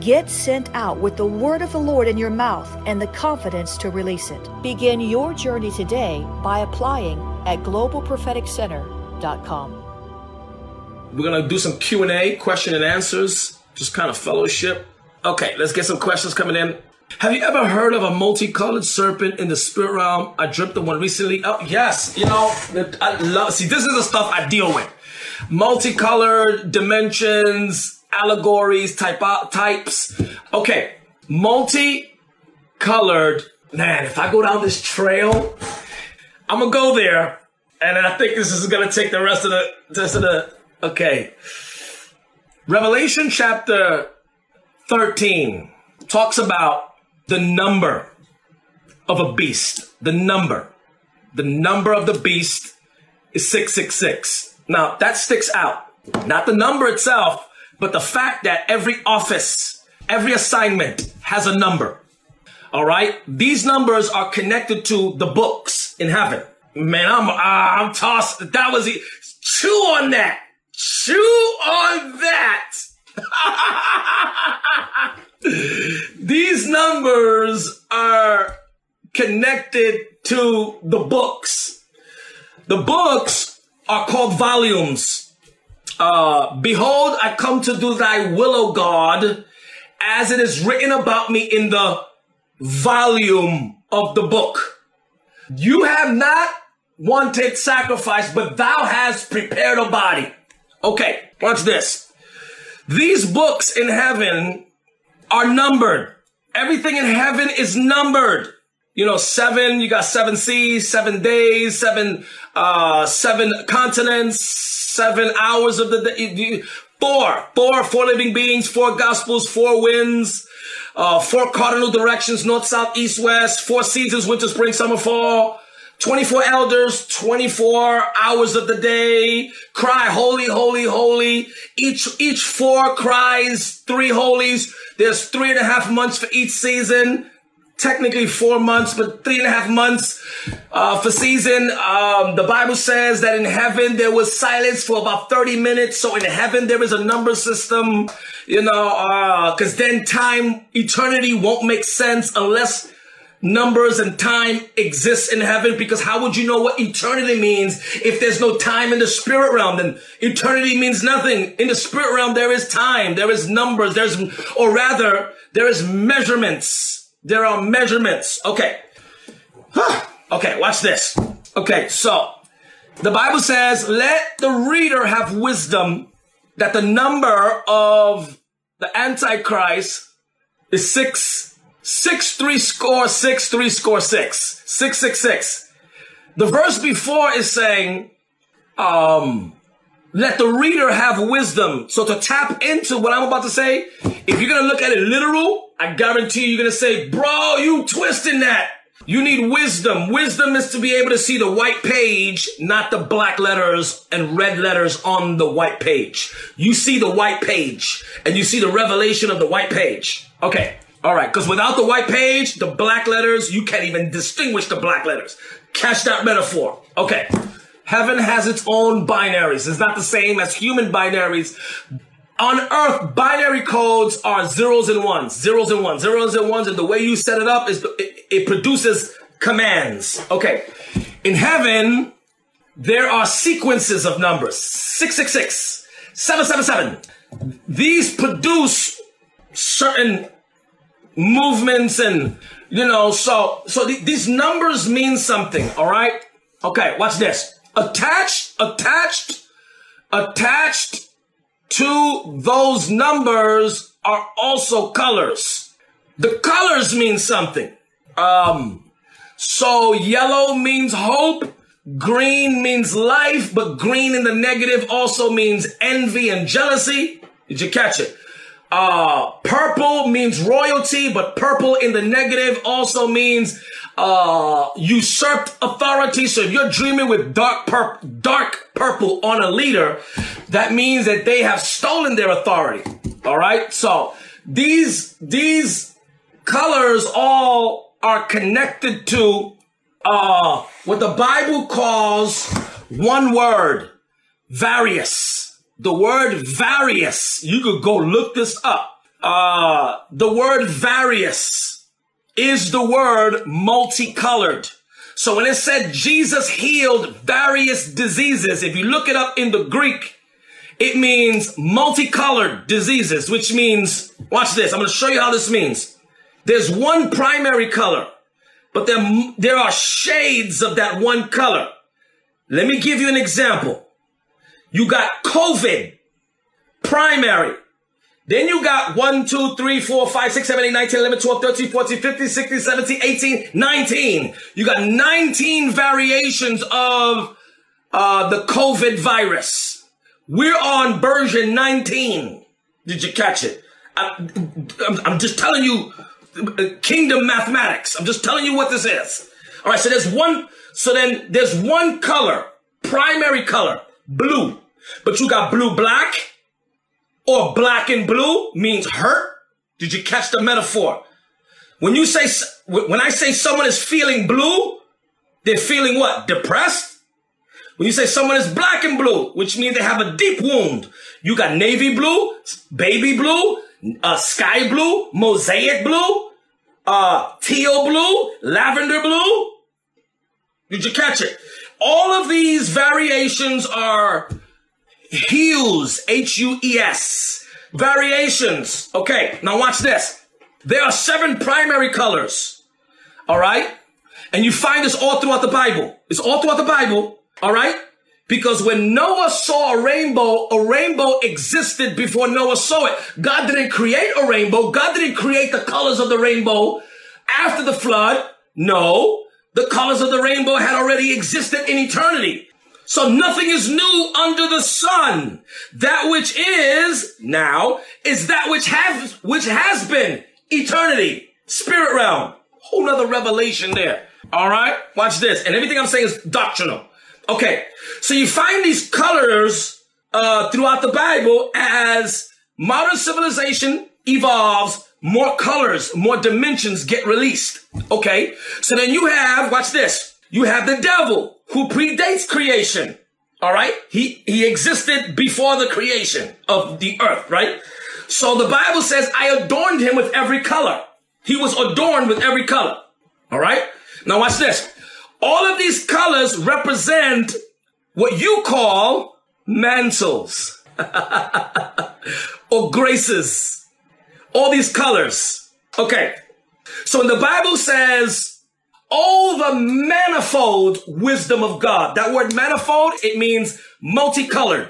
Get sent out with the word of the Lord in your mouth and the confidence to release it. Begin your journey today by applying at globalpropheticcenter.com. We're gonna do some Q and A, question and answers, just kind of fellowship. Okay, let's get some questions coming in. Have you ever heard of a multicolored serpent in the spirit realm? I dreamt of one recently. Oh yes, you know I love. See, this is the stuff I deal with. Multicolored dimensions, allegories, type types. Okay, multi-colored. Man, if I go down this trail, I'm gonna go there, and I think this is gonna take the rest of the rest of the. Okay, Revelation chapter 13 talks about the number of a beast. The number. The number of the beast is 666. Now, that sticks out. Not the number itself, but the fact that every office, every assignment has a number. All right? These numbers are connected to the books in heaven. Man, I'm uh, I'm tossed. That was chew on that. Chew on that. These numbers are connected to the books. The books are called volumes. Uh, Behold, I come to do thy will, O God, as it is written about me in the volume of the book. You have not wanted sacrifice, but thou hast prepared a body. Okay, watch this. These books in heaven are numbered. Everything in heaven is numbered. You know, seven, you got seven seas, seven days, seven, uh, seven continents, seven hours of the day. Four, four, four living beings, four gospels, four winds, uh, four cardinal directions, north, south, east, west, four seasons, winter, spring, summer, fall. 24 elders, 24 hours of the day, cry holy, holy, holy. Each, each four cries, three holies. There's three and a half months for each season. Technically four months, but three and a half months uh, for season. Um, the Bible says that in heaven there was silence for about 30 minutes. So in heaven there is a number system, you know, Uh because uh, then time, eternity won't make sense unless numbers and time exists in heaven. Because how would you know what eternity means if there's no time in the spirit realm? Then eternity means nothing. In the spirit realm there is time. There is numbers. There's or rather there is measurements there are measurements. Okay. Okay watch this. Okay so the bible says let the reader have wisdom that the number of the antichrist is six Six three score six three score six six six six. The verse before is saying, um, let the reader have wisdom. So to tap into what I'm about to say, if you're gonna look at it literal, I guarantee you're gonna say, bro, you twisting that. You need wisdom. Wisdom is to be able to see the white page, not the black letters and red letters on the white page. You see the white page and you see the revelation of the white page. Okay. All right. Because without the white page, the black letters, you can't even distinguish the black letters. Catch that metaphor. Okay. Heaven has its own binaries. It's not the same as human binaries. On earth, binary codes are zeros and ones, zeros and ones, zeros and ones. And the way you set it up is it, it produces commands. Okay. In heaven, there are sequences of numbers. 666, 777. These produce certain movements and, you know, so, so th- these numbers mean something. All right. Okay. Watch this. Attached, attached, attached to those numbers are also colors. The colors mean something. Um, so yellow means hope. Green means life, but green in the negative also means envy and jealousy. Did you catch it? Uh, purple means royalty, but purple in the negative also means uh, usurped authority. So if you're dreaming with dark purple, dark purple on a leader, that means that they have stolen their authority. All right. So these, these colors all are connected to, uh, what the Bible calls one word, various. The word various, you could go look this up. Uh, the word various is the word multicolored. So when it said Jesus healed various diseases, if you look it up in the Greek, it means multicolored diseases, which means, watch this. I'm going to show you how this means. There's one primary color, but there, there are shades of that one color. Let me give you an example. You got COVID, primary. Then you got 1, 2, 3, 4, 5, 6, 7, 8, 9, 10, 11, 12, 13, 14, 15, 16, 17, 18, 19. You got 19 variations of uh, the COVID virus. We're on version 19. Did you catch it? I, I'm, I'm just telling you kingdom mathematics. I'm just telling you what this is. All right. So there's one, so then there's one color, primary color, blue. But you got blue black or black and blue means hurt. Did you catch the metaphor? When you say, when I say someone is feeling blue, they're feeling what? Depressed? When you say someone is black and blue, which means they have a deep wound, you got navy blue, baby blue, uh, sky blue, mosaic blue, uh, teal blue, lavender blue. Did you catch it? All of these variations are hues, H-U-E-S, variations. Okay, now watch this. There are seven primary colors. All right? And you find this all throughout the Bible. It's all throughout the Bible. All right? Because when Noah saw a rainbow, a rainbow existed before Noah saw it. God didn't create a rainbow. God didn't create the colors of the rainbow after the flood. No, the colors of the rainbow had already existed in eternity. So nothing is new under the sun. That which is now is that which has, which has been eternity, spirit realm. Whole nother revelation there. All right. Watch this. And everything I'm saying is doctrinal. Okay. So you find these colors, uh, throughout the Bible as modern civilization evolves, more colors, more dimensions get released. Okay. So then you have, watch this. You have the devil who predates creation. All right. He, he existed before the creation of the earth, right? So the Bible says, I adorned him with every color. He was adorned with every color. All right. Now watch this. All of these colors represent what you call mantles or graces. All these colors. Okay. So when the Bible says all the manifold wisdom of God. That word manifold, it means multicolored.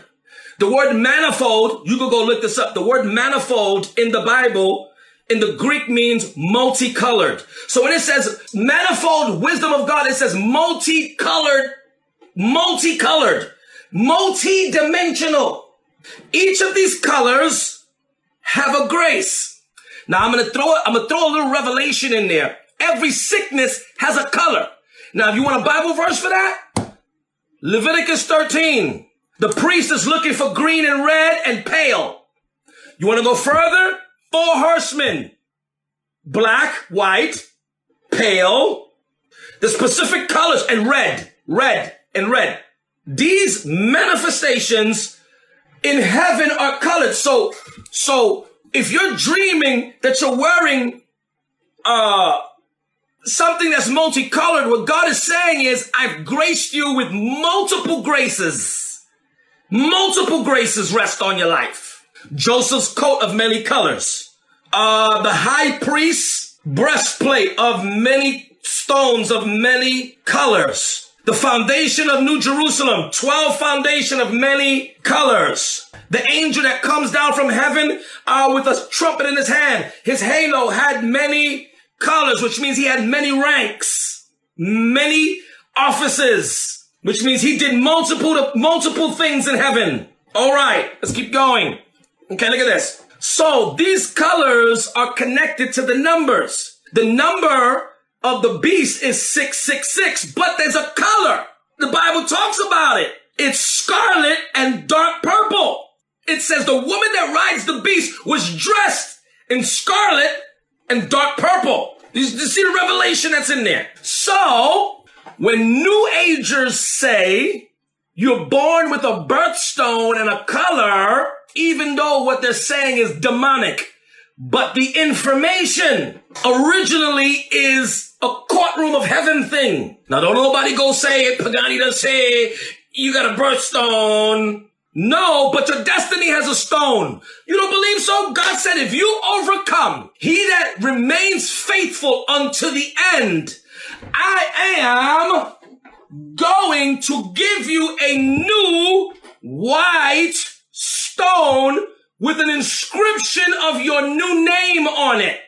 The word manifold, you could go look this up. The word manifold in the Bible, in the Greek means multicolored. So when it says manifold wisdom of God, it says multicolored, multicolored, multi-dimensional. Each of these colors have a grace. Now I'm going to throw, I'm going to throw a little revelation in there. Every sickness has a color. Now, if you want a Bible verse for that, Leviticus 13. The priest is looking for green and red and pale. You want to go further? Four horsemen. Black, white, pale, the specific colors and red, red and red. These manifestations in heaven are colored. So, so if you're dreaming that you're wearing, uh, something that's multicolored, what God is saying is, I've graced you with multiple graces. Multiple graces rest on your life. Joseph's coat of many colors. Uh, the high priest's breastplate of many stones of many colors. The foundation of New Jerusalem, 12 foundation of many colors. The angel that comes down from heaven uh, with a trumpet in his hand. His halo had many colors, which means he had many ranks, many offices, which means he did multiple, multiple things in heaven. All right, let's keep going. Okay, look at this. So these colors are connected to the numbers. The number of the beast is 666, but there's a color. The Bible talks about it. It's scarlet and dark purple. It says the woman that rides the beast was dressed in scarlet and dark purple. You, see the revelation that's in there. So, when New Agers say you're born with a birthstone and a color, even though what they're saying is demonic, but the information originally is a courtroom of heaven thing. Now don't nobody go say it. Pagani doesn't say you got a birthstone. No, but your destiny has a stone. You don't believe so? God said, if you overcome, he that remains faithful unto the end, I am going to give you a new white stone with an inscription of your new name on it.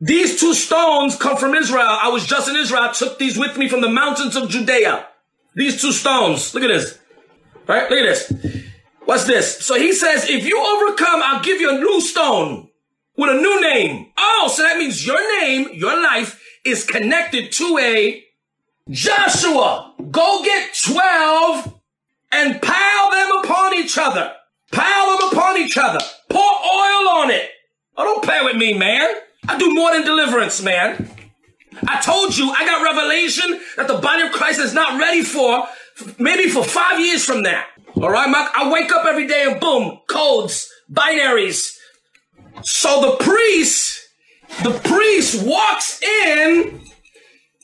These two stones come from Israel. I was just in Israel. I took these with me from the mountains of Judea. These two stones. Look at this. Right? Look at this. What's this? So he says, if you overcome, I'll give you a new stone with a new name. Oh, so that means your name, your life is connected to a Joshua. Go get 12 and pile them upon each other. Pile them upon each other. Pour oil on it. Oh, don't play with me, man. I do more than deliverance, man. I told you I got revelation that the body of Christ is not ready for maybe for five years from now. All right, Mark? I wake up every day and boom, codes, binaries. So the priest, the priest walks in,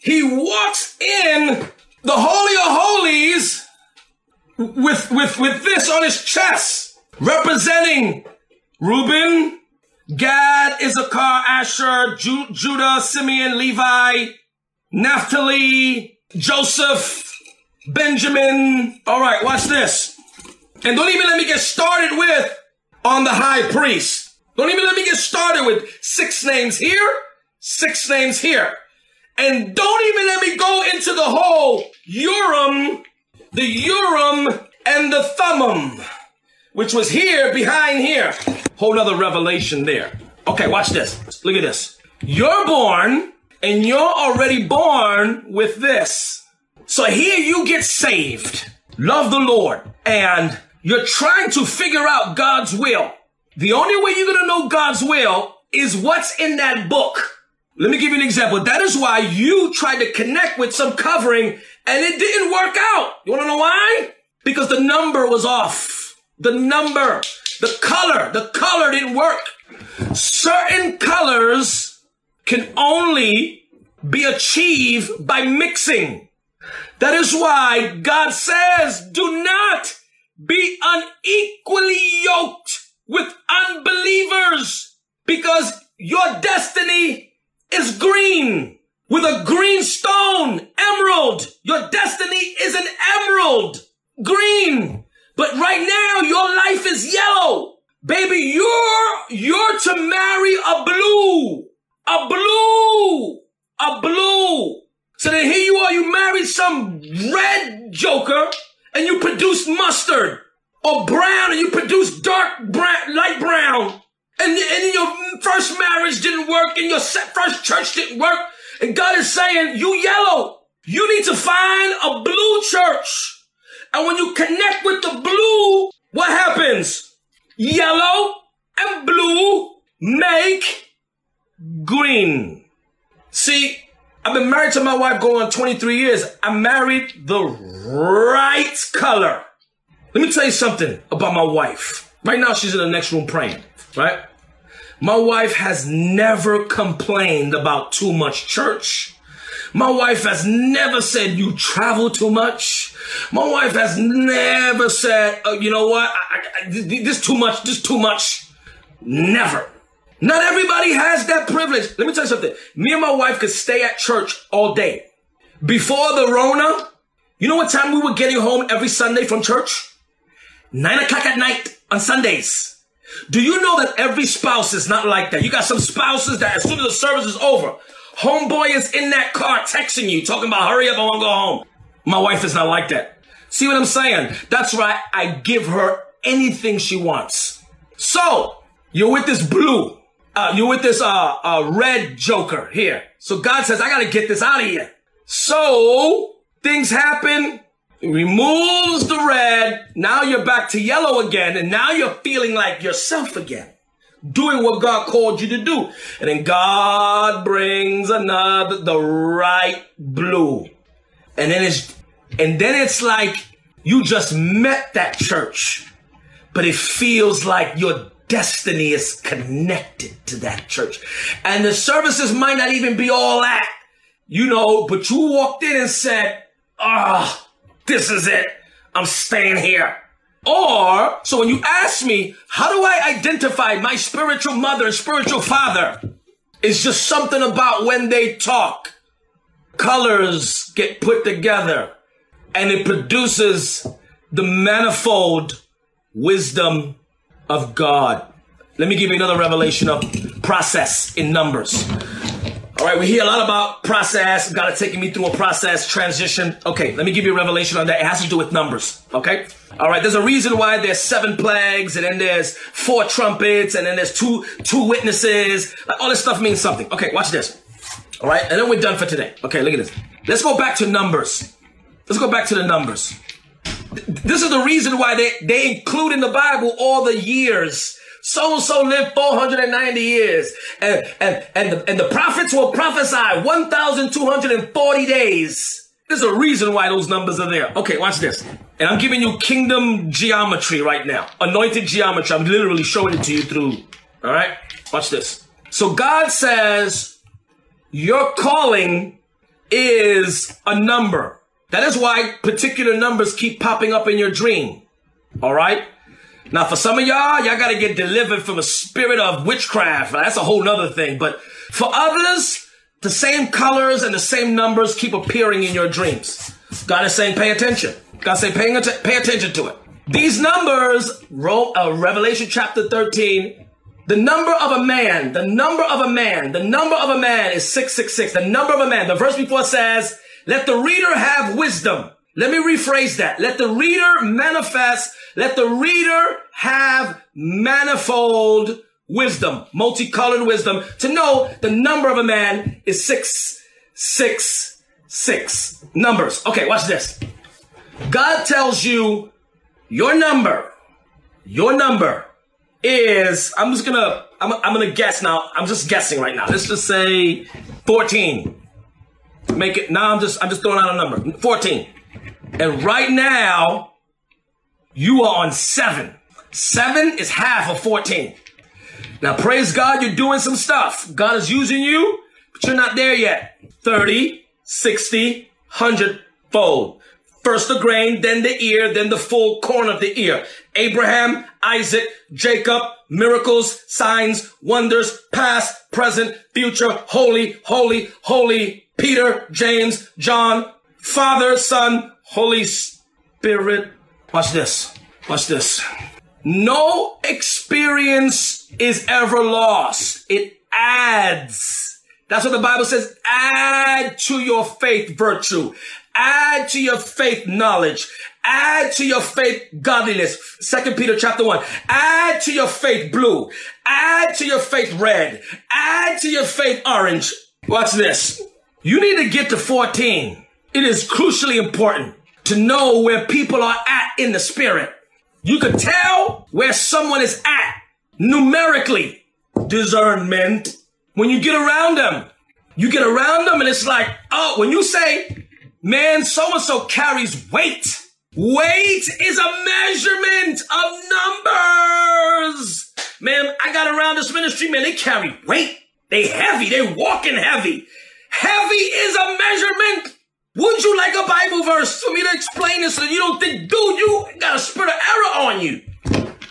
he walks in the Holy of Holies with, with, with this on his chest, representing Reuben, Gad, Issachar, Asher, Ju- Judah, Simeon, Levi, Naphtali, Joseph, Benjamin. All right, watch this. And don't even let me get started with on the high priest. Don't even let me get started with six names here, six names here. And don't even let me go into the whole Urim, the Urim and the Thummim, which was here behind here. Whole nother revelation there. Okay, watch this. Look at this. You're born and you're already born with this. So here you get saved. Love the Lord. And you're trying to figure out God's will. The only way you're going to know God's will is what's in that book. Let me give you an example. That is why you tried to connect with some covering and it didn't work out. You want to know why? Because the number was off. The number, the color, the color didn't work. Certain colors can only be achieved by mixing. That is why God says, do not be unequally yoked with unbelievers because your destiny is green with a green stone, emerald. Your destiny is an emerald, green. But right now your life is yellow. Baby, you're, you're to marry a blue, a blue, a blue. So then here you are, you marry some red joker and you produce mustard or brown and you produce dark brown, light brown. And, and your first marriage didn't work and your first church didn't work. And God is saying, you yellow, you need to find a blue church. And when you connect with the blue, what happens? Yellow and blue make green. See, I've been married to my wife going on 23 years. I married the right color. Let me tell you something about my wife. Right now, she's in the next room praying, right? My wife has never complained about too much church. My wife has never said you travel too much. My wife has never said, oh, you know what, I, I, this too much, this too much. Never. Not everybody has that privilege. Let me tell you something. Me and my wife could stay at church all day. Before the Rona, you know what time we were getting home every Sunday from church? Nine o'clock at night on Sundays. Do you know that every spouse is not like that? You got some spouses that as soon as the service is over, Homeboy is in that car texting you, talking about hurry up, I want to go home. My wife is not like that. See what I'm saying? That's why I give her anything she wants. So you're with this blue. Uh, you're with this uh, uh, red joker here. So God says, I got to get this out of here. So things happen. removes the red. Now you're back to yellow again. And now you're feeling like yourself again doing what God called you to do. And then God brings another, the right blue. And then it's, and then it's like you just met that church, but it feels like your destiny is connected to that church. And the services might not even be all that, you know, but you walked in and said, ah, oh, this is it. I'm staying here. Or, so when you ask me, how do I identify my spiritual mother and spiritual father? It's just something about when they talk. Colors get put together and it produces the manifold wisdom of God. Let me give you another revelation of process in numbers. All right, we hear a lot about process. God is taking me through a process transition. Okay, let me give you a revelation on that. It has to do with numbers. Okay. All right. There's a reason why there's seven plagues, and then there's four trumpets, and then there's two two witnesses. Like, all this stuff means something. Okay, watch this. All right, and then we're done for today. Okay, look at this. Let's go back to numbers. Let's go back to the numbers. This is the reason why they they include in the Bible all the years so and so lived 490 years. And, and, and, the, and the prophets will prophesy 1,240 days. There's a reason why those numbers are there. Okay, watch this. And I'm giving you kingdom geometry right now. Anointed geometry. I'm literally showing it to you through. All right? Watch this. So God says, your calling is a number. That is why particular numbers keep popping up in your dream. All right? Now, for some of y'all, y'all got to get delivered from a spirit of witchcraft. That's a whole nother thing. But for others, the same colors and the same numbers keep appearing in your dreams. God is saying, pay attention. God saying, pay, att- pay attention to it. These numbers, uh, Revelation chapter 13, the number of a man, the number of a man, the number of a man is 666. The number of a man. The verse before says, let the reader have wisdom. Let me rephrase that. Let the reader manifest let the reader have manifold wisdom, multicolored wisdom to know the number of a man is six, six, six numbers. Okay, watch this. God tells you your number, your number is, I'm just gonna, I'm, I'm gonna guess now. I'm just guessing right now. Let's just say 14. Make it, now I'm just, I'm just throwing out a number. 14. And right now, you are on seven. Seven is half of 14. Now, praise God, you're doing some stuff. God is using you, but you're not there yet. 30, 60, 100 fold. First the grain, then the ear, then the full corn of the ear. Abraham, Isaac, Jacob, miracles, signs, wonders, past, present, future, holy, holy, holy. Peter, James, John, Father, Son, Holy Spirit, Watch this. Watch this. No experience is ever lost. It adds. That's what the Bible says. Add to your faith virtue. Add to your faith knowledge. Add to your faith godliness. Second Peter chapter one. Add to your faith blue. Add to your faith red. Add to your faith orange. Watch this. You need to get to 14. It is crucially important to know where people are at in the spirit. You can tell where someone is at numerically. Discernment. When you get around them, you get around them and it's like, oh, when you say, man, so and so carries weight. Weight is a measurement of numbers. Man, I got around this ministry, man, they carry weight. They heavy. They walking heavy. Heavy is a measurement. Would you like a Bible verse for me to explain this so you don't think, dude, you got a spirit of error on you?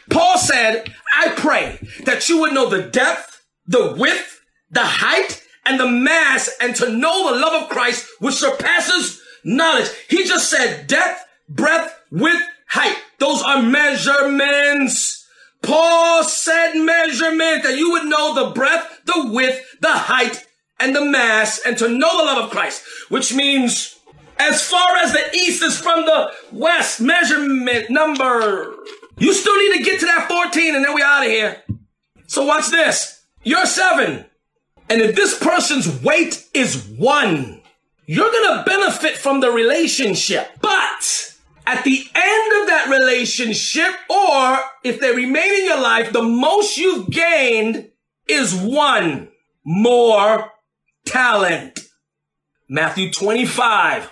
Paul said, I pray that you would know the depth, the width, the height, and the mass, and to know the love of Christ, which surpasses knowledge. He just said depth, breadth, width, height. Those are measurements. Paul said measurement that you would know the breadth, the width, the height, and the mass, and to know the love of Christ, which means as far as the east is from the west, measurement number. You still need to get to that 14 and then we out of here. So watch this. You're seven. And if this person's weight is one, you're going to benefit from the relationship. But at the end of that relationship, or if they remain in your life, the most you've gained is one more talent. Matthew 25.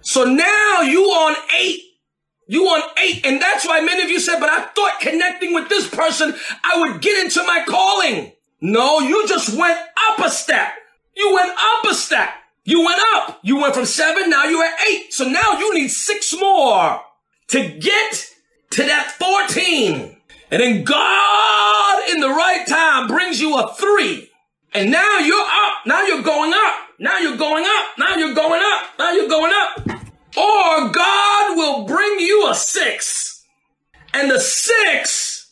So now you on eight. You on eight. And that's why many of you said, but I thought connecting with this person, I would get into my calling. No, you just went up a step. You went up a step. You went up. You went from seven. Now you're at eight. So now you need six more to get to that 14. And then God in the right time brings you a three. And now you're up. Now you're going up. Now you're going up. Now you're going up. Now you're going up. Or God will bring you a six. And the six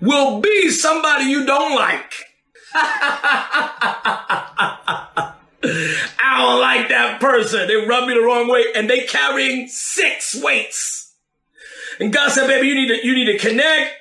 will be somebody you don't like. I don't like that person. They rub me the wrong way and they carrying six weights. And God said, baby, you need to, you need to connect.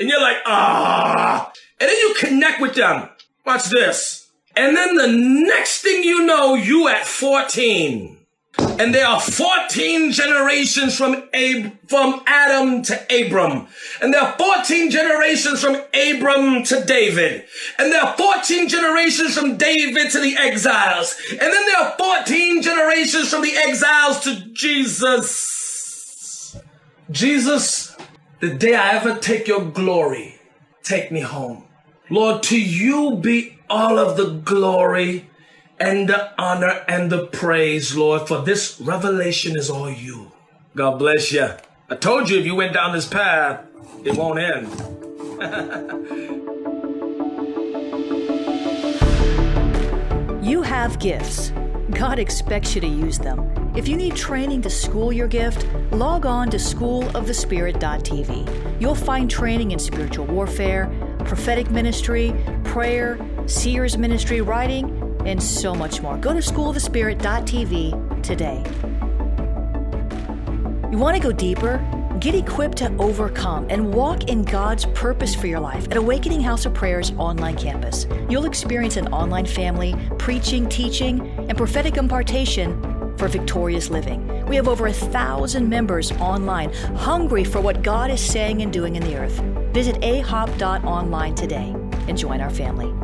And you're like, ah. And then you connect with them. Watch this. And then the next thing you know, you at 14. And there are 14 generations from Ab- from Adam to Abram. And there are 14 generations from Abram to David. And there are 14 generations from David to the exiles. And then there are 14 generations from the exiles to Jesus. Jesus, the day I ever take your glory, take me home. Lord, to you be all of the glory and the honor and the praise, Lord, for this revelation is all you. God bless you. I told you if you went down this path, it won't end. you have gifts. God expects you to use them. If you need training to school your gift, log on to schoolofthespirit.tv. You'll find training in spiritual warfare, prophetic ministry, prayer, seers ministry, writing, and so much more. Go to schoolofthespirit.tv today. You want to go deeper? Get equipped to overcome and walk in God's purpose for your life at Awakening House of Prayer's online campus. You'll experience an online family, preaching, teaching, and prophetic impartation for victorious living. We have over a thousand members online, hungry for what God is saying and doing in the earth. Visit ahop.online today and join our family.